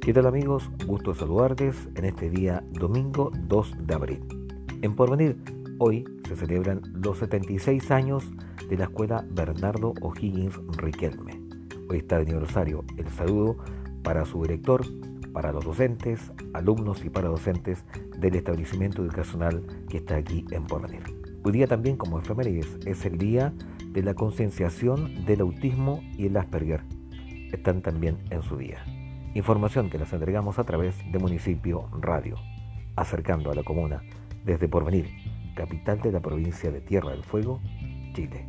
¿Qué tal amigos? Gusto saludarles en este día domingo 2 de abril. En Porvenir, hoy se celebran los 76 años de la escuela Bernardo O'Higgins Riquelme. Hoy está de aniversario el saludo para su director, para los docentes, alumnos y para docentes del establecimiento educacional que está aquí en Porvenir. Hoy día también como efemérides es el día de la concienciación del autismo y el Asperger. Están también en su día. Información que las entregamos a través de Municipio Radio, acercando a la comuna desde Porvenir, capital de la provincia de Tierra del Fuego, Chile.